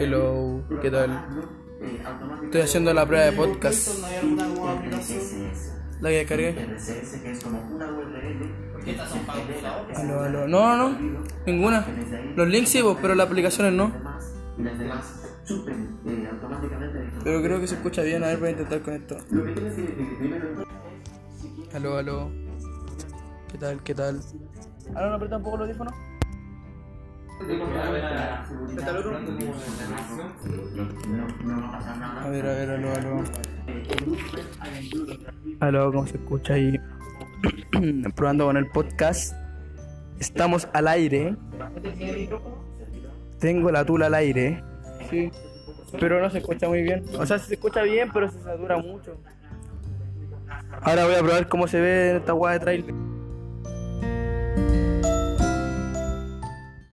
Hello, ¿qué tal? Estoy haciendo la prueba de podcast. La que descargué. Aló, aló. No, no, no. Ninguna. Los links sí, pero las aplicaciones no. Pero creo que se escucha bien. A ver, voy a intentar con esto. Aló, aló. ¿Qué tal? ¿Qué tal? Ahora no aprieta un poco los audífonos. A ver, a ver, aló, aló. Aló, ¿cómo se escucha ahí? Probando con el podcast. Estamos al aire. Tengo la tula al aire. Sí. Pero no se escucha muy bien. O sea, se escucha bien, pero se satura mucho. Ahora voy a probar cómo se ve esta guada de trailer.